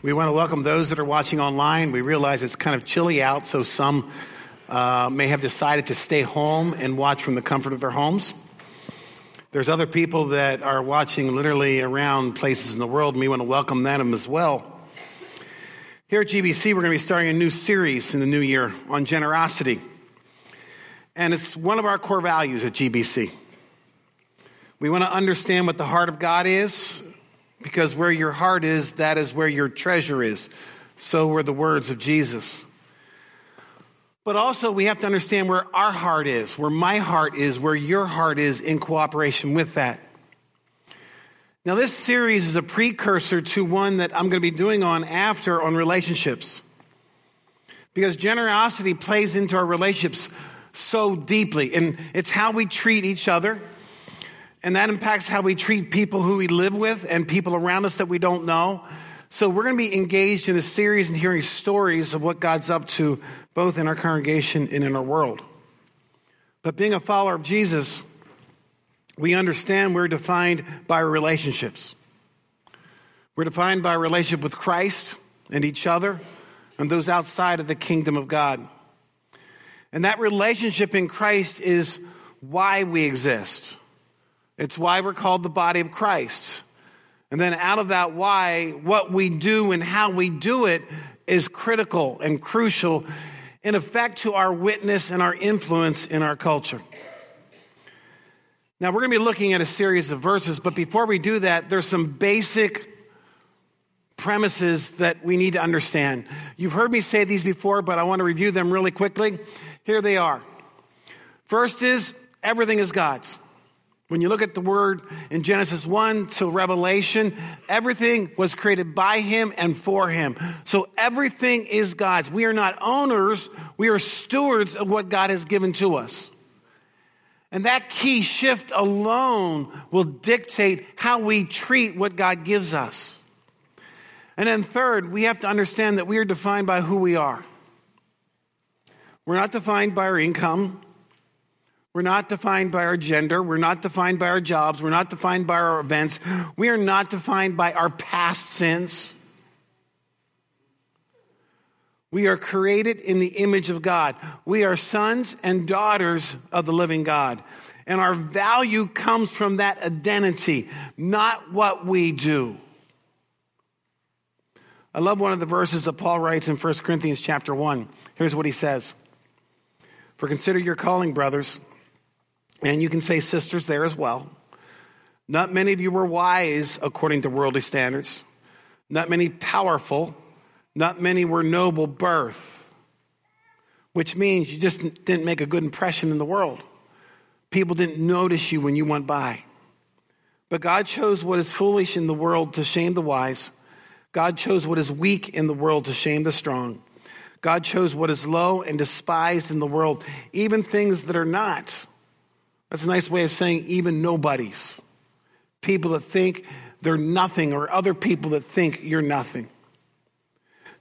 We want to welcome those that are watching online. We realize it's kind of chilly out, so some uh, may have decided to stay home and watch from the comfort of their homes. There's other people that are watching literally around places in the world, and we want to welcome them as well. Here at GBC, we're going to be starting a new series in the new year on generosity. And it's one of our core values at GBC. We want to understand what the heart of God is, because where your heart is, that is where your treasure is. So were the words of Jesus. But also, we have to understand where our heart is, where my heart is, where your heart is in cooperation with that. Now, this series is a precursor to one that I'm going to be doing on after on relationships. Because generosity plays into our relationships so deeply, and it's how we treat each other and that impacts how we treat people who we live with and people around us that we don't know. So we're going to be engaged in a series and hearing stories of what God's up to, both in our congregation and in our world. But being a follower of Jesus, we understand we're defined by relationships. We're defined by a relationship with Christ and each other and those outside of the kingdom of God. And that relationship in Christ is why we exist. It's why we're called the body of Christ. And then out of that why, what we do and how we do it is critical and crucial in effect to our witness and our influence in our culture. Now, we're going to be looking at a series of verses, but before we do that, there's some basic premises that we need to understand. You've heard me say these before, but I want to review them really quickly. Here they are. First is everything is God's. When you look at the word in Genesis 1 to Revelation, everything was created by him and for him. So everything is God's. We are not owners, we are stewards of what God has given to us. And that key shift alone will dictate how we treat what God gives us. And then, third, we have to understand that we are defined by who we are. We're not defined by our income. We're not defined by our gender. We're not defined by our jobs. We're not defined by our events. We are not defined by our past sins. We are created in the image of God. We are sons and daughters of the living God. And our value comes from that identity, not what we do. I love one of the verses that Paul writes in 1 Corinthians chapter 1. Here's what he says For consider your calling, brothers. And you can say sisters there as well. Not many of you were wise according to worldly standards. Not many powerful. Not many were noble birth. Which means you just didn't make a good impression in the world. People didn't notice you when you went by. But God chose what is foolish in the world to shame the wise. God chose what is weak in the world to shame the strong. God chose what is low and despised in the world, even things that are not that's a nice way of saying even nobodies. People that think they're nothing, or other people that think you're nothing.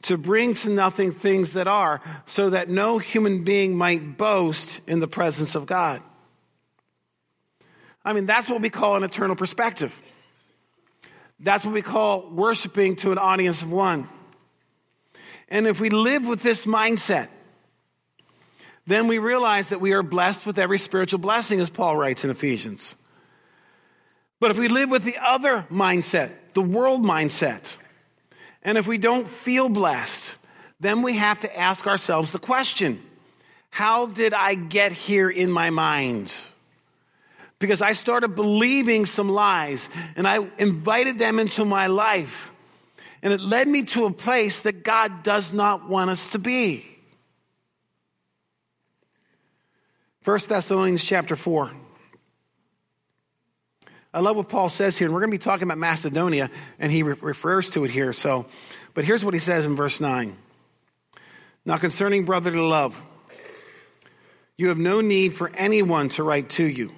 To bring to nothing things that are, so that no human being might boast in the presence of God. I mean, that's what we call an eternal perspective. That's what we call worshiping to an audience of one. And if we live with this mindset, then we realize that we are blessed with every spiritual blessing, as Paul writes in Ephesians. But if we live with the other mindset, the world mindset, and if we don't feel blessed, then we have to ask ourselves the question How did I get here in my mind? Because I started believing some lies and I invited them into my life. And it led me to a place that God does not want us to be. 1 Thessalonians chapter 4. I love what Paul says here, and we're going to be talking about Macedonia, and he re- refers to it here. So, but here's what he says in verse 9. Now, concerning brotherly love, you have no need for anyone to write to you,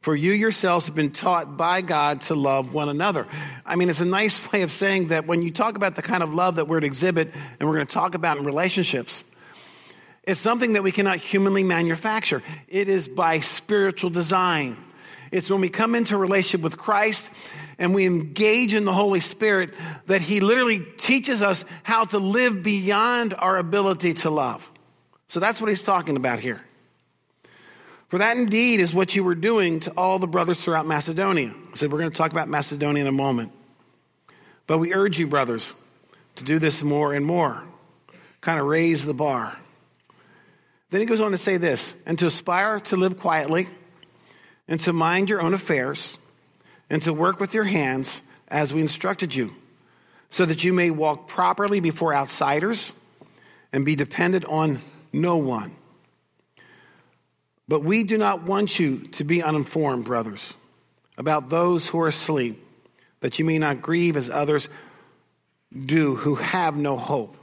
for you yourselves have been taught by God to love one another. I mean, it's a nice way of saying that when you talk about the kind of love that we're to exhibit and we're going to talk about in relationships, it's something that we cannot humanly manufacture. It is by spiritual design. It's when we come into relationship with Christ and we engage in the Holy Spirit, that He literally teaches us how to live beyond our ability to love. So that's what He's talking about here. For that indeed is what you were doing to all the brothers throughout Macedonia. I said, we're going to talk about Macedonia in a moment. But we urge you, brothers, to do this more and more. Kind of raise the bar. Then he goes on to say this and to aspire to live quietly, and to mind your own affairs, and to work with your hands as we instructed you, so that you may walk properly before outsiders and be dependent on no one. But we do not want you to be uninformed, brothers, about those who are asleep, that you may not grieve as others do who have no hope.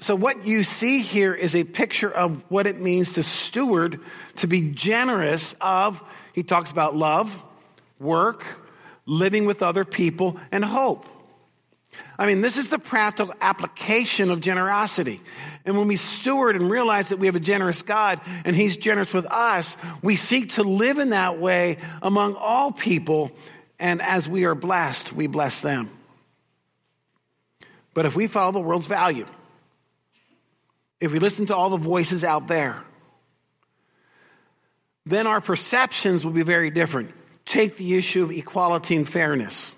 So, what you see here is a picture of what it means to steward, to be generous of, he talks about love, work, living with other people, and hope. I mean, this is the practical application of generosity. And when we steward and realize that we have a generous God and He's generous with us, we seek to live in that way among all people. And as we are blessed, we bless them. But if we follow the world's value, if we listen to all the voices out there, then our perceptions will be very different. Take the issue of equality and fairness.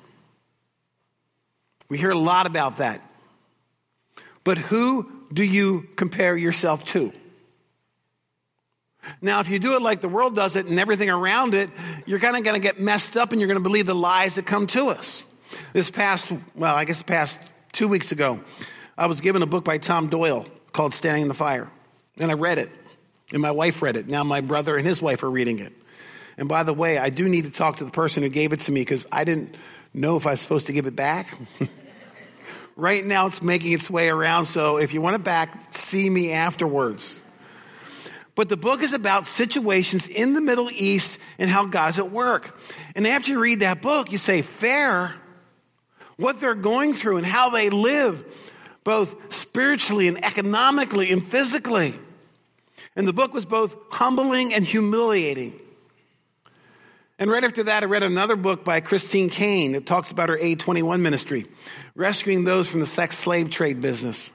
We hear a lot about that. But who do you compare yourself to? Now, if you do it like the world does it and everything around it, you're kind of going to get messed up and you're going to believe the lies that come to us. This past, well, I guess past two weeks ago, I was given a book by Tom Doyle called Standing in the Fire. And I read it. And my wife read it. Now my brother and his wife are reading it. And by the way, I do need to talk to the person who gave it to me because I didn't know if I was supposed to give it back. right now, it's making its way around. So if you want it back, see me afterwards. But the book is about situations in the Middle East and how God's at work. And after you read that book, you say, fair, what they're going through and how they live both spiritually and economically and physically. And the book was both humbling and humiliating. And right after that, I read another book by Christine Caine that talks about her A21 ministry, rescuing those from the sex slave trade business,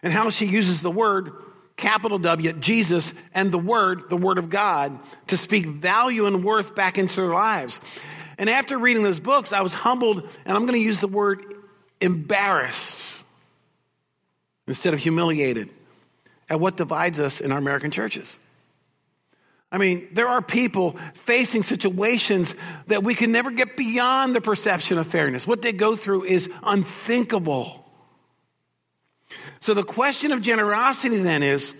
and how she uses the word, capital W, Jesus, and the word, the word of God, to speak value and worth back into their lives. And after reading those books, I was humbled, and I'm going to use the word embarrassed instead of humiliated at what divides us in our American churches. I mean, there are people facing situations that we can never get beyond the perception of fairness. What they go through is unthinkable. So the question of generosity then is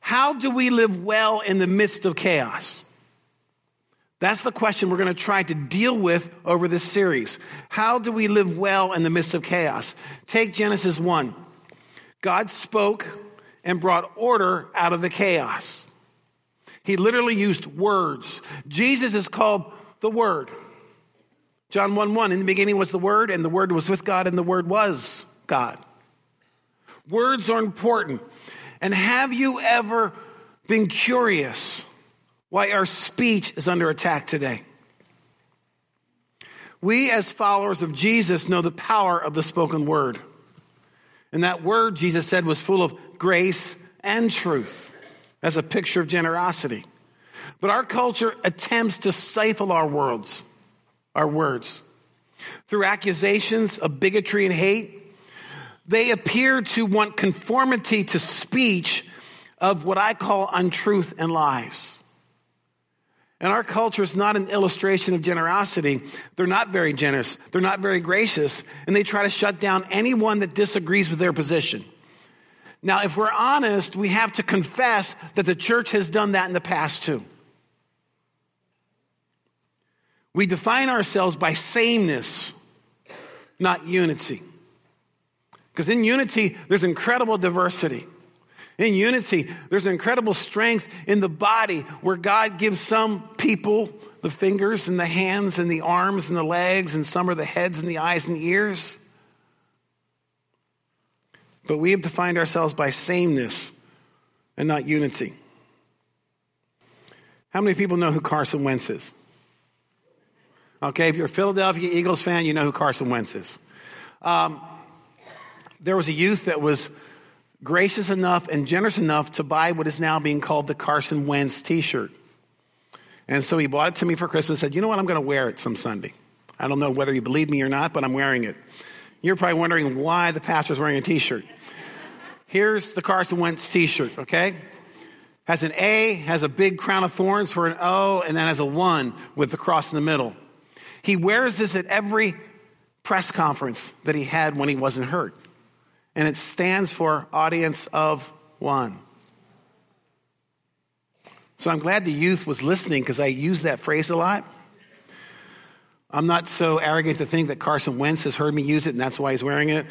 how do we live well in the midst of chaos? That's the question we're going to try to deal with over this series. How do we live well in the midst of chaos? Take Genesis 1. God spoke and brought order out of the chaos. He literally used words. Jesus is called the Word. John 1 1, in the beginning was the Word, and the Word was with God, and the Word was God. Words are important. And have you ever been curious why our speech is under attack today? We, as followers of Jesus, know the power of the spoken word. And that word, Jesus said, was full of grace and truth as a picture of generosity. But our culture attempts to stifle our words, our words. Through accusations of bigotry and hate, they appear to want conformity to speech of what I call untruth and lies. And our culture is not an illustration of generosity. They're not very generous. They're not very gracious. And they try to shut down anyone that disagrees with their position. Now, if we're honest, we have to confess that the church has done that in the past too. We define ourselves by sameness, not unity. Because in unity, there's incredible diversity. In unity, there's an incredible strength in the body where God gives some people the fingers and the hands and the arms and the legs, and some are the heads and the eyes and the ears. But we have defined ourselves by sameness and not unity. How many people know who Carson Wentz is? Okay, if you're a Philadelphia Eagles fan, you know who Carson Wentz is. Um, there was a youth that was gracious enough and generous enough to buy what is now being called the Carson Wentz t shirt. And so he bought it to me for Christmas and said, You know what? I'm going to wear it some Sunday. I don't know whether you believe me or not, but I'm wearing it. You're probably wondering why the pastor's wearing a t shirt. Here's the Carson Wentz t shirt, okay? Has an A, has a big crown of thorns for an O, and then has a one with the cross in the middle. He wears this at every press conference that he had when he wasn't hurt. And it stands for audience of one. So I'm glad the youth was listening because I use that phrase a lot. I'm not so arrogant to think that Carson Wentz has heard me use it and that's why he's wearing it.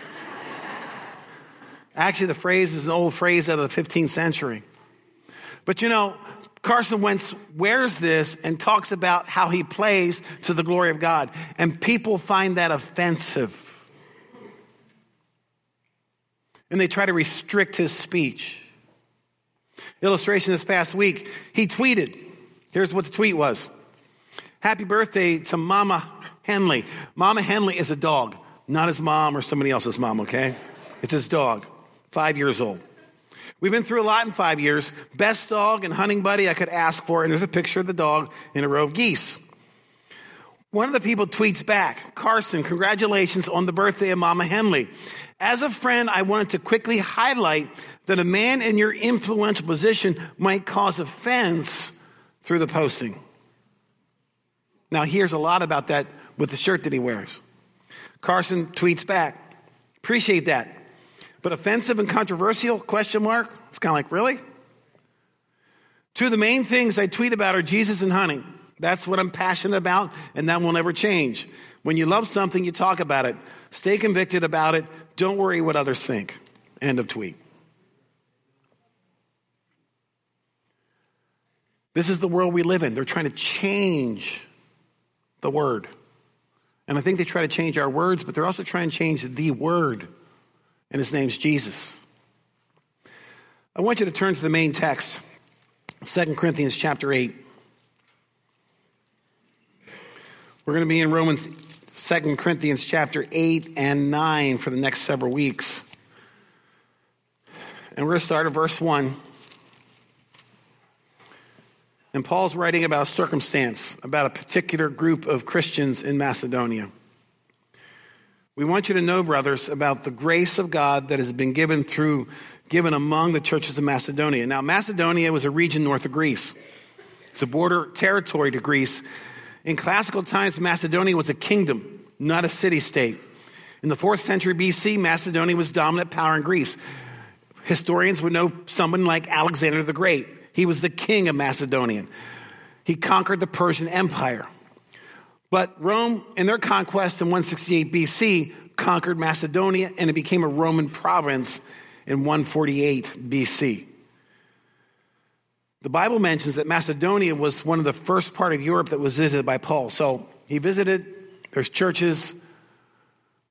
Actually, the phrase is an old phrase out of the 15th century. But you know, Carson Wentz wears this and talks about how he plays to the glory of God. And people find that offensive. And they try to restrict his speech. Illustration this past week, he tweeted. Here's what the tweet was Happy birthday to Mama Henley. Mama Henley is a dog, not his mom or somebody else's mom, okay? It's his dog, five years old. We've been through a lot in five years. Best dog and hunting buddy I could ask for, and there's a picture of the dog in a row of geese. One of the people tweets back, Carson, congratulations on the birthday of Mama Henley. As a friend, I wanted to quickly highlight that a man in your influential position might cause offense through the posting. Now, here's a lot about that with the shirt that he wears. Carson tweets back, appreciate that. But offensive and controversial? Question mark. It's kind of like, really? Two of the main things I tweet about are Jesus and hunting. That's what I'm passionate about, and that will never change. When you love something, you talk about it. Stay convicted about it. Don't worry what others think. End of tweet. This is the world we live in. They're trying to change the word. And I think they try to change our words, but they're also trying to change the word and his name's Jesus. I want you to turn to the main text, 2 Corinthians chapter 8. We're going to be in Romans 2 Corinthians chapter 8 and 9 for the next several weeks. And we're going to start at verse 1. And Paul's writing about circumstance, about a particular group of Christians in Macedonia. We want you to know, brothers, about the grace of God that has been given through, given among the churches of Macedonia. Now, Macedonia was a region north of Greece. It's a border territory to Greece. In classical times, Macedonia was a kingdom, not a city state. In the fourth century BC, Macedonia was dominant power in Greece. Historians would know someone like Alexander the Great. He was the king of Macedonia. He conquered the Persian Empire. But Rome, in their conquest in 168 BC, conquered Macedonia and it became a Roman province in 148 BC. The Bible mentions that Macedonia was one of the first part of Europe that was visited by Paul. So he visited, there's churches,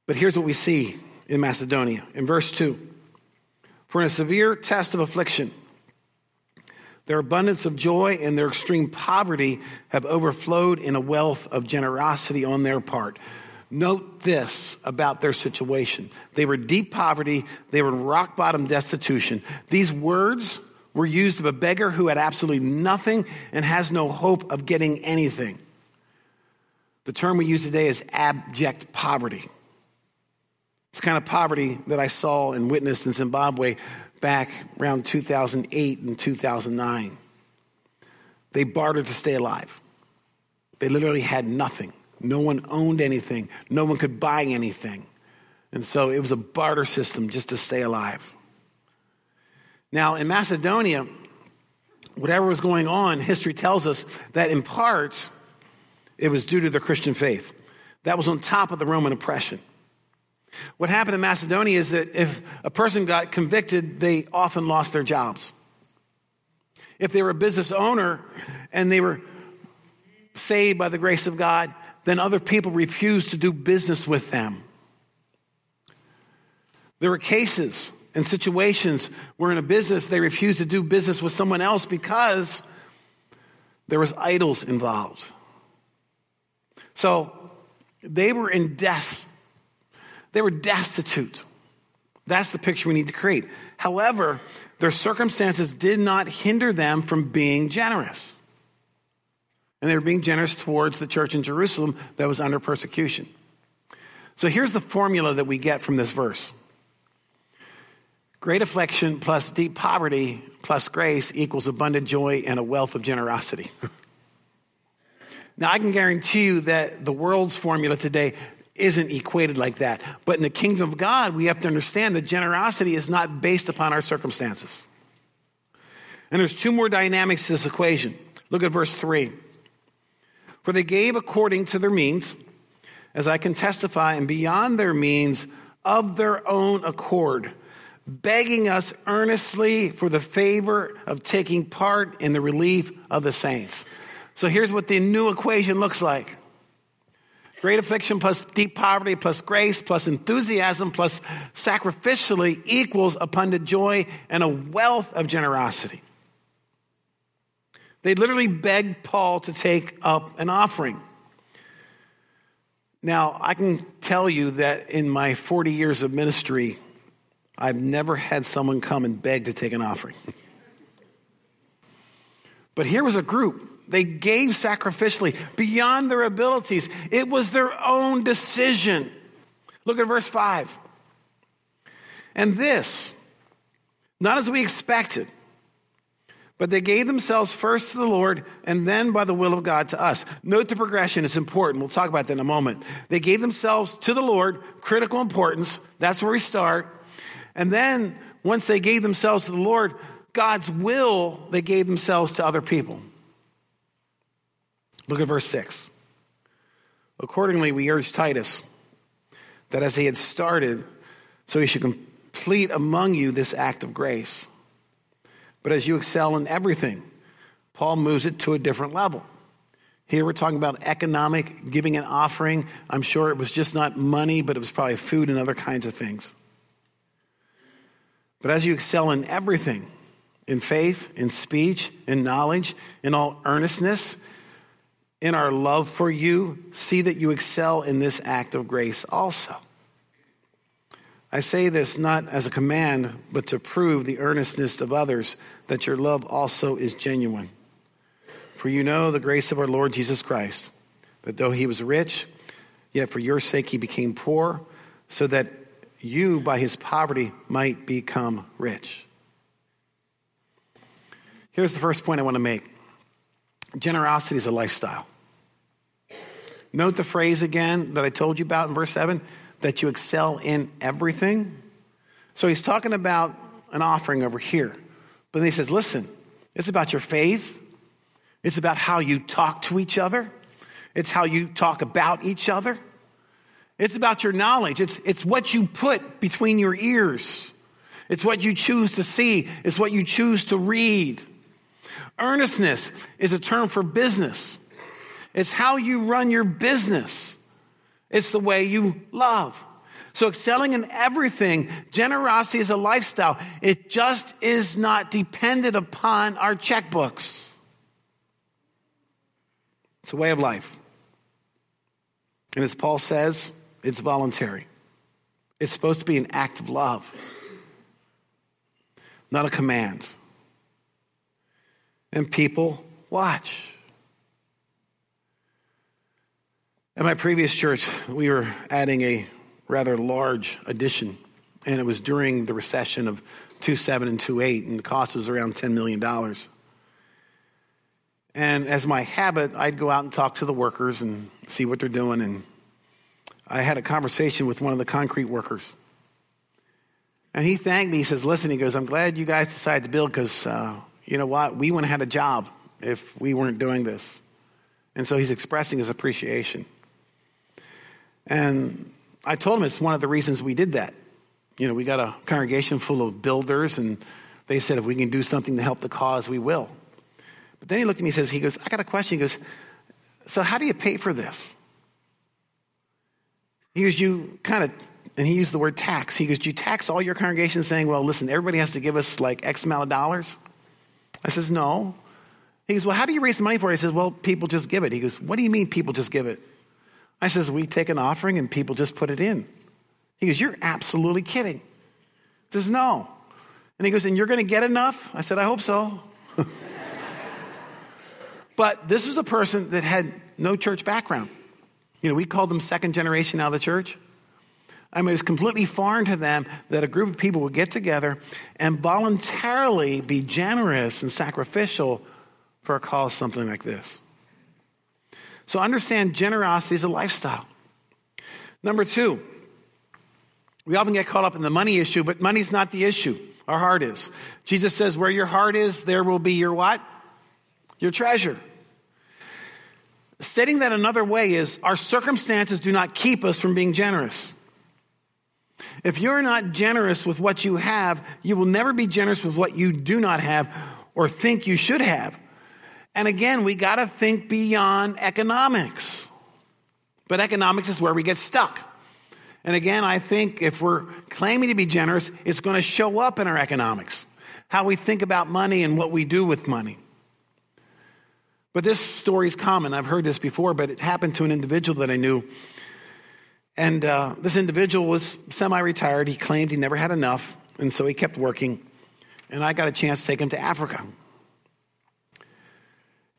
but here's what we see in Macedonia. In verse 2 For in a severe test of affliction, their abundance of joy and their extreme poverty have overflowed in a wealth of generosity on their part. Note this about their situation. They were deep poverty, they were in rock bottom destitution. These words were used of a beggar who had absolutely nothing and has no hope of getting anything. The term we use today is abject poverty. It's kind of poverty that I saw and witnessed in Zimbabwe back around 2008 and 2009. They bartered to stay alive. They literally had nothing. No one owned anything. No one could buy anything. And so it was a barter system just to stay alive. Now, in Macedonia, whatever was going on, history tells us that in parts it was due to their Christian faith. That was on top of the Roman oppression. What happened in Macedonia is that if a person got convicted, they often lost their jobs. If they were a business owner and they were saved by the grace of God, then other people refused to do business with them. There were cases and situations where in a business they refused to do business with someone else because there was idols involved. So they were in des- they were destitute. That's the picture we need to create. However, their circumstances did not hinder them from being generous. And they were being generous towards the church in Jerusalem that was under persecution. So here's the formula that we get from this verse Great affliction plus deep poverty plus grace equals abundant joy and a wealth of generosity. now, I can guarantee you that the world's formula today isn't equated like that. But in the kingdom of God, we have to understand that generosity is not based upon our circumstances. And there's two more dynamics to this equation. Look at verse 3. For they gave according to their means, as I can testify, and beyond their means of their own accord, begging us earnestly for the favor of taking part in the relief of the saints. So here's what the new equation looks like Great affliction plus deep poverty plus grace plus enthusiasm plus sacrificially equals abundant joy and a wealth of generosity. They literally begged Paul to take up an offering. Now, I can tell you that in my 40 years of ministry, I've never had someone come and beg to take an offering. but here was a group they gave sacrificially beyond their abilities. It was their own decision. Look at verse 5. And this, not as we expected, but they gave themselves first to the Lord and then by the will of God to us. Note the progression, it's important. We'll talk about that in a moment. They gave themselves to the Lord, critical importance. That's where we start. And then, once they gave themselves to the Lord, God's will, they gave themselves to other people. Look at verse 6. Accordingly, we urge Titus that as he had started, so he should complete among you this act of grace. But as you excel in everything, Paul moves it to a different level. Here we're talking about economic, giving an offering. I'm sure it was just not money, but it was probably food and other kinds of things. But as you excel in everything, in faith, in speech, in knowledge, in all earnestness, in our love for you, see that you excel in this act of grace also. I say this not as a command, but to prove the earnestness of others that your love also is genuine. For you know the grace of our Lord Jesus Christ, that though he was rich, yet for your sake he became poor, so that you by his poverty might become rich. Here's the first point I want to make Generosity is a lifestyle. Note the phrase again that I told you about in verse 7 that you excel in everything. So he's talking about an offering over here. But then he says, listen, it's about your faith, it's about how you talk to each other, it's how you talk about each other, it's about your knowledge, it's, it's what you put between your ears, it's what you choose to see, it's what you choose to read. Earnestness is a term for business. It's how you run your business. It's the way you love. So excelling in everything, generosity is a lifestyle. It just is not dependent upon our checkbooks. It's a way of life. And as Paul says, it's voluntary. It's supposed to be an act of love, not a command and people watch. At my previous church, we were adding a rather large addition, and it was during the recession of 27 and 28, and the cost was around $10 million. And as my habit, I'd go out and talk to the workers and see what they're doing. And I had a conversation with one of the concrete workers. And he thanked me. He says, Listen, he goes, I'm glad you guys decided to build because uh, you know what? We wouldn't have had a job if we weren't doing this. And so he's expressing his appreciation. And I told him it's one of the reasons we did that. You know, we got a congregation full of builders, and they said if we can do something to help the cause, we will. But then he looked at me and says, he goes, I got a question. He goes, so how do you pay for this? He goes, you kind of, and he used the word tax. He goes, you tax all your congregation saying, well, listen, everybody has to give us like X amount of dollars? I says, No. He goes, Well, how do you raise the money for it? He says, Well, people just give it. He goes, What do you mean people just give it? I says, We take an offering and people just put it in. He goes, You're absolutely kidding. Says, No. And he goes, And you're going to get enough? I said, I hope so. but this was a person that had no church background. You know, we call them second generation out of the church. I mean, it was completely foreign to them that a group of people would get together and voluntarily be generous and sacrificial for a cause something like this. So understand generosity is a lifestyle. Number two, we often get caught up in the money issue, but money's not the issue. Our heart is. Jesus says, where your heart is, there will be your what? Your treasure. Stating that another way is our circumstances do not keep us from being generous. If you're not generous with what you have, you will never be generous with what you do not have or think you should have. And again, we got to think beyond economics. But economics is where we get stuck. And again, I think if we're claiming to be generous, it's going to show up in our economics, how we think about money and what we do with money. But this story is common. I've heard this before, but it happened to an individual that I knew. And uh, this individual was semi retired. He claimed he never had enough, and so he kept working. And I got a chance to take him to Africa.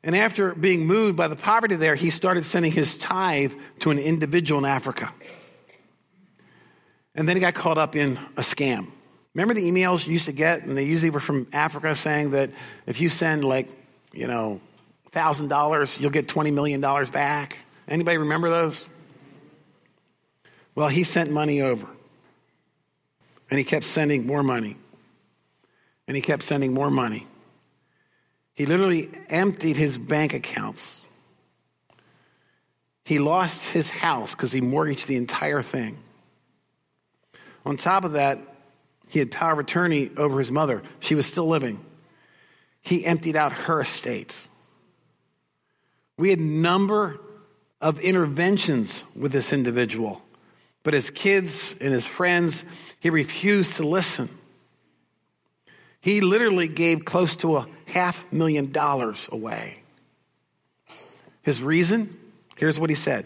And after being moved by the poverty there, he started sending his tithe to an individual in Africa. And then he got caught up in a scam. Remember the emails you used to get, and they usually were from Africa saying that if you send like, you know, $1,000, you'll get $20 million back. Anybody remember those? Well, he sent money over. And he kept sending more money. And he kept sending more money. He literally emptied his bank accounts. He lost his house because he mortgaged the entire thing. On top of that, he had power of attorney over his mother. She was still living. He emptied out her estate. We had number of interventions with this individual, but his kids and his friends, he refused to listen. He literally gave close to a half million dollars away. His reason? Here's what he said.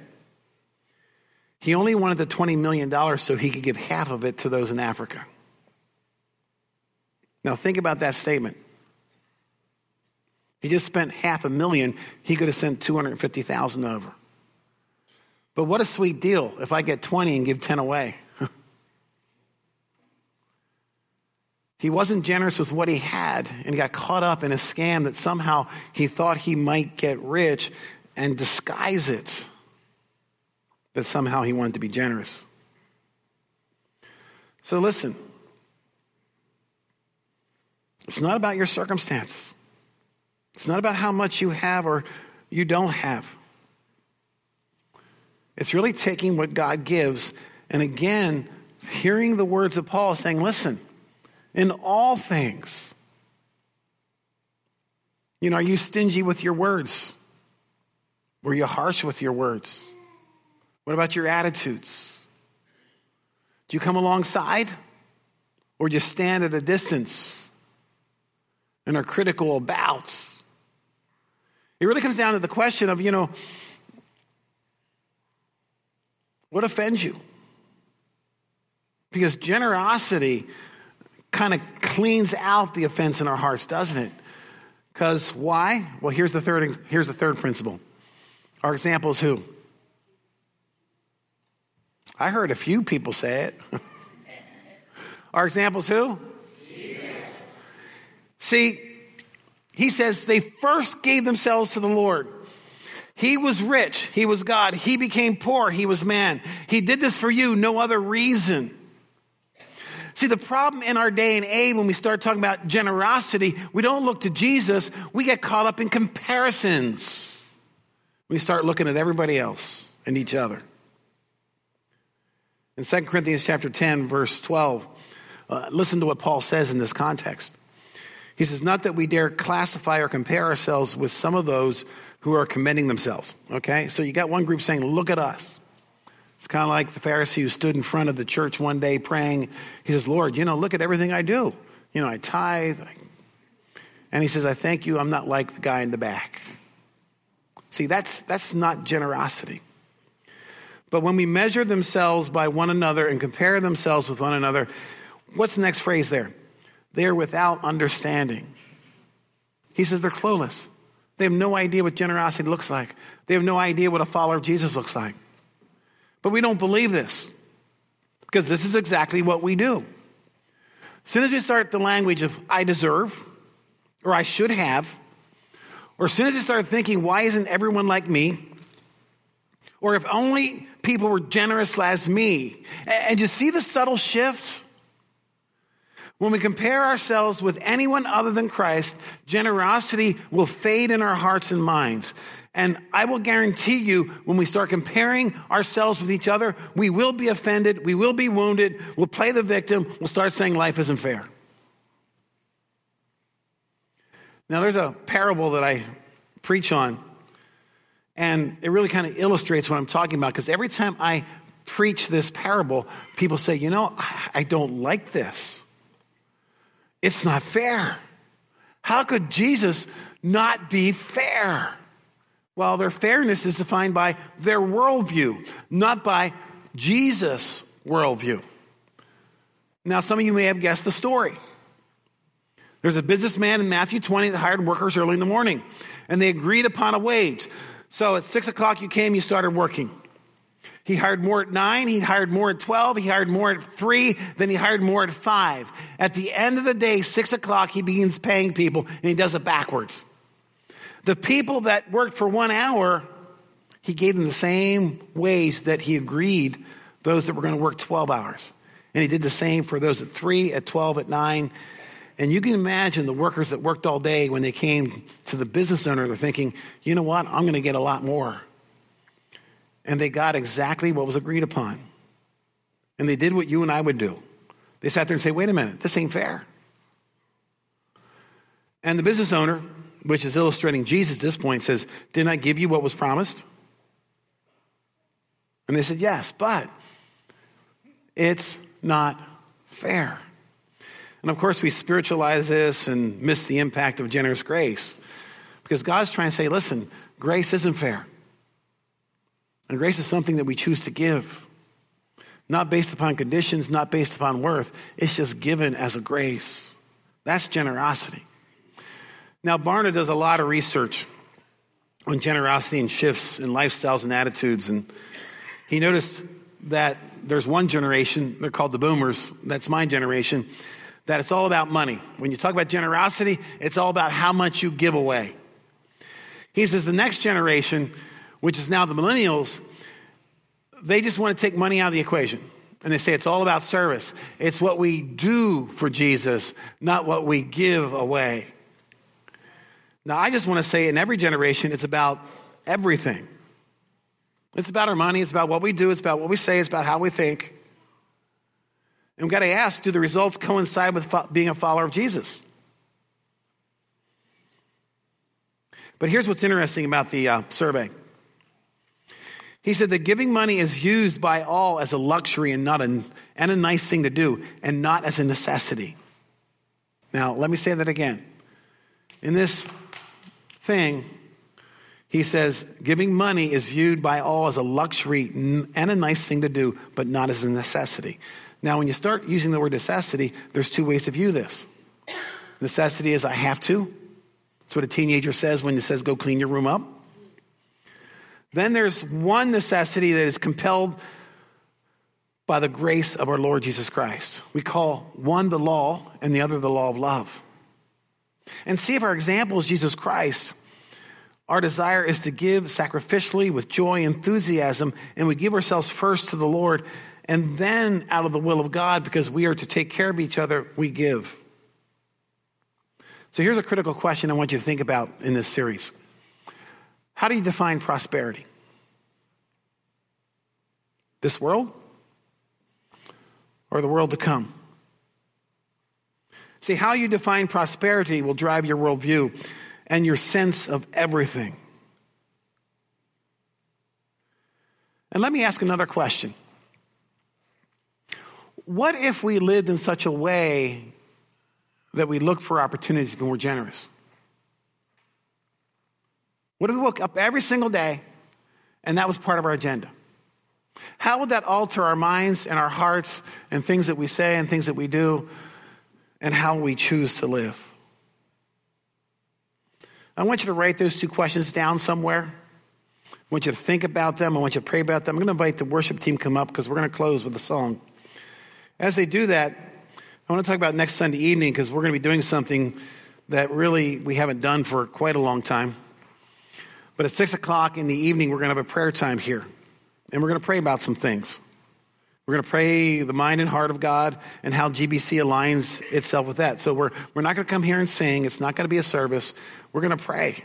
He only wanted the $20 million so he could give half of it to those in Africa. Now, think about that statement. He just spent half a million. He could have sent 250,000 over. But what a sweet deal if I get 20 and give 10 away. he wasn't generous with what he had and got caught up in a scam that somehow he thought he might get rich and disguise it that somehow he wanted to be generous. So listen, it's not about your circumstances. It's not about how much you have or you don't have. It's really taking what God gives and again, hearing the words of Paul saying, listen, in all things, you know, are you stingy with your words? Were you harsh with your words? What about your attitudes? Do you come alongside or do you stand at a distance and are critical about? It really comes down to the question of, you know, what offends you? Because generosity kind of cleans out the offense in our hearts, doesn't it? Because why? Well, here's the third here's the third principle. Our example is who? I heard a few people say it. Our example is who? Jesus. See, he says they first gave themselves to the Lord. He was rich. He was God. He became poor. He was man. He did this for you, no other reason. See, the problem in our day and age when we start talking about generosity, we don't look to Jesus. We get caught up in comparisons. We start looking at everybody else and each other. In 2 Corinthians chapter 10, verse 12, uh, listen to what Paul says in this context. He says, Not that we dare classify or compare ourselves with some of those who are commending themselves. Okay? So you got one group saying, Look at us. It's kind of like the Pharisee who stood in front of the church one day praying. He says, Lord, you know, look at everything I do. You know, I tithe. And he says, I thank you, I'm not like the guy in the back. See, that's, that's not generosity. But when we measure themselves by one another and compare themselves with one another, what's the next phrase there? They are without understanding. He says they're clueless. They have no idea what generosity looks like. They have no idea what a follower of Jesus looks like. But we don't believe this because this is exactly what we do. As soon as we start the language of I deserve or I should have, or as soon as we start thinking, why isn't everyone like me? Or if only people were generous as me. And just see the subtle shift? When we compare ourselves with anyone other than Christ, generosity will fade in our hearts and minds. And I will guarantee you, when we start comparing ourselves with each other, we will be offended, we will be wounded, we'll play the victim, we'll start saying life isn't fair. Now, there's a parable that I preach on, and it really kind of illustrates what I'm talking about because every time I preach this parable, people say, You know, I don't like this. It's not fair. How could Jesus not be fair? Well, their fairness is defined by their worldview, not by Jesus' worldview. Now, some of you may have guessed the story. There's a businessman in Matthew 20 that hired workers early in the morning, and they agreed upon a wage. So at six o'clock, you came, you started working. He hired more at nine, he hired more at 12, he hired more at three, then he hired more at five. At the end of the day, six o'clock, he begins paying people and he does it backwards. The people that worked for one hour, he gave them the same wage that he agreed those that were going to work 12 hours. And he did the same for those at three, at 12, at nine. And you can imagine the workers that worked all day when they came to the business owner, they're thinking, you know what, I'm going to get a lot more and they got exactly what was agreed upon. And they did what you and I would do. They sat there and say, wait a minute, this ain't fair. And the business owner, which is illustrating Jesus at this point, says, Didn't I give you what was promised? And they said, Yes, but it's not fair. And of course, we spiritualize this and miss the impact of generous grace because God's trying to say, Listen, grace isn't fair. And grace is something that we choose to give, not based upon conditions, not based upon worth. It's just given as a grace. That's generosity. Now, Barna does a lot of research on generosity and shifts in lifestyles and attitudes. And he noticed that there's one generation, they're called the boomers, that's my generation, that it's all about money. When you talk about generosity, it's all about how much you give away. He says the next generation which is now the millennials, they just want to take money out of the equation. And they say it's all about service. It's what we do for Jesus, not what we give away. Now, I just want to say in every generation, it's about everything. It's about our money, it's about what we do, it's about what we say, it's about how we think. And we've got to ask do the results coincide with being a follower of Jesus? But here's what's interesting about the uh, survey he said that giving money is used by all as a luxury and not a, and a nice thing to do and not as a necessity. Now, let me say that again. In this thing, he says giving money is viewed by all as a luxury and a nice thing to do, but not as a necessity. Now, when you start using the word necessity, there's two ways to view this. Necessity is I have to. That's what a teenager says when he says go clean your room up. Then there's one necessity that is compelled by the grace of our Lord Jesus Christ. We call one the law and the other the law of love. And see if our example is Jesus Christ. Our desire is to give sacrificially with joy, enthusiasm, and we give ourselves first to the Lord, and then out of the will of God, because we are to take care of each other, we give. So here's a critical question I want you to think about in this series. How do you define prosperity? This world or the world to come? See, how you define prosperity will drive your worldview and your sense of everything. And let me ask another question. What if we lived in such a way that we looked for opportunities be more generous? What if we woke up every single day and that was part of our agenda? How would that alter our minds and our hearts and things that we say and things that we do and how we choose to live? I want you to write those two questions down somewhere. I want you to think about them. I want you to pray about them. I'm going to invite the worship team come up because we're going to close with a song. As they do that, I want to talk about next Sunday evening because we're going to be doing something that really we haven't done for quite a long time. But at 6 o'clock in the evening, we're going to have a prayer time here. And we're going to pray about some things. We're going to pray the mind and heart of God and how GBC aligns itself with that. So we're, we're not going to come here and sing. It's not going to be a service. We're going to pray.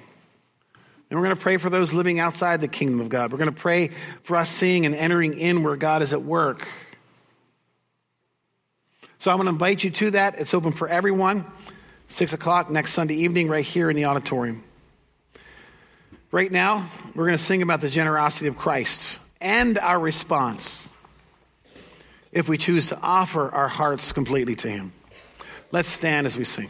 And we're going to pray for those living outside the kingdom of God. We're going to pray for us seeing and entering in where God is at work. So I'm going to invite you to that. It's open for everyone. Six o'clock next Sunday evening, right here in the auditorium. Right now, we're going to sing about the generosity of Christ and our response if we choose to offer our hearts completely to Him. Let's stand as we sing.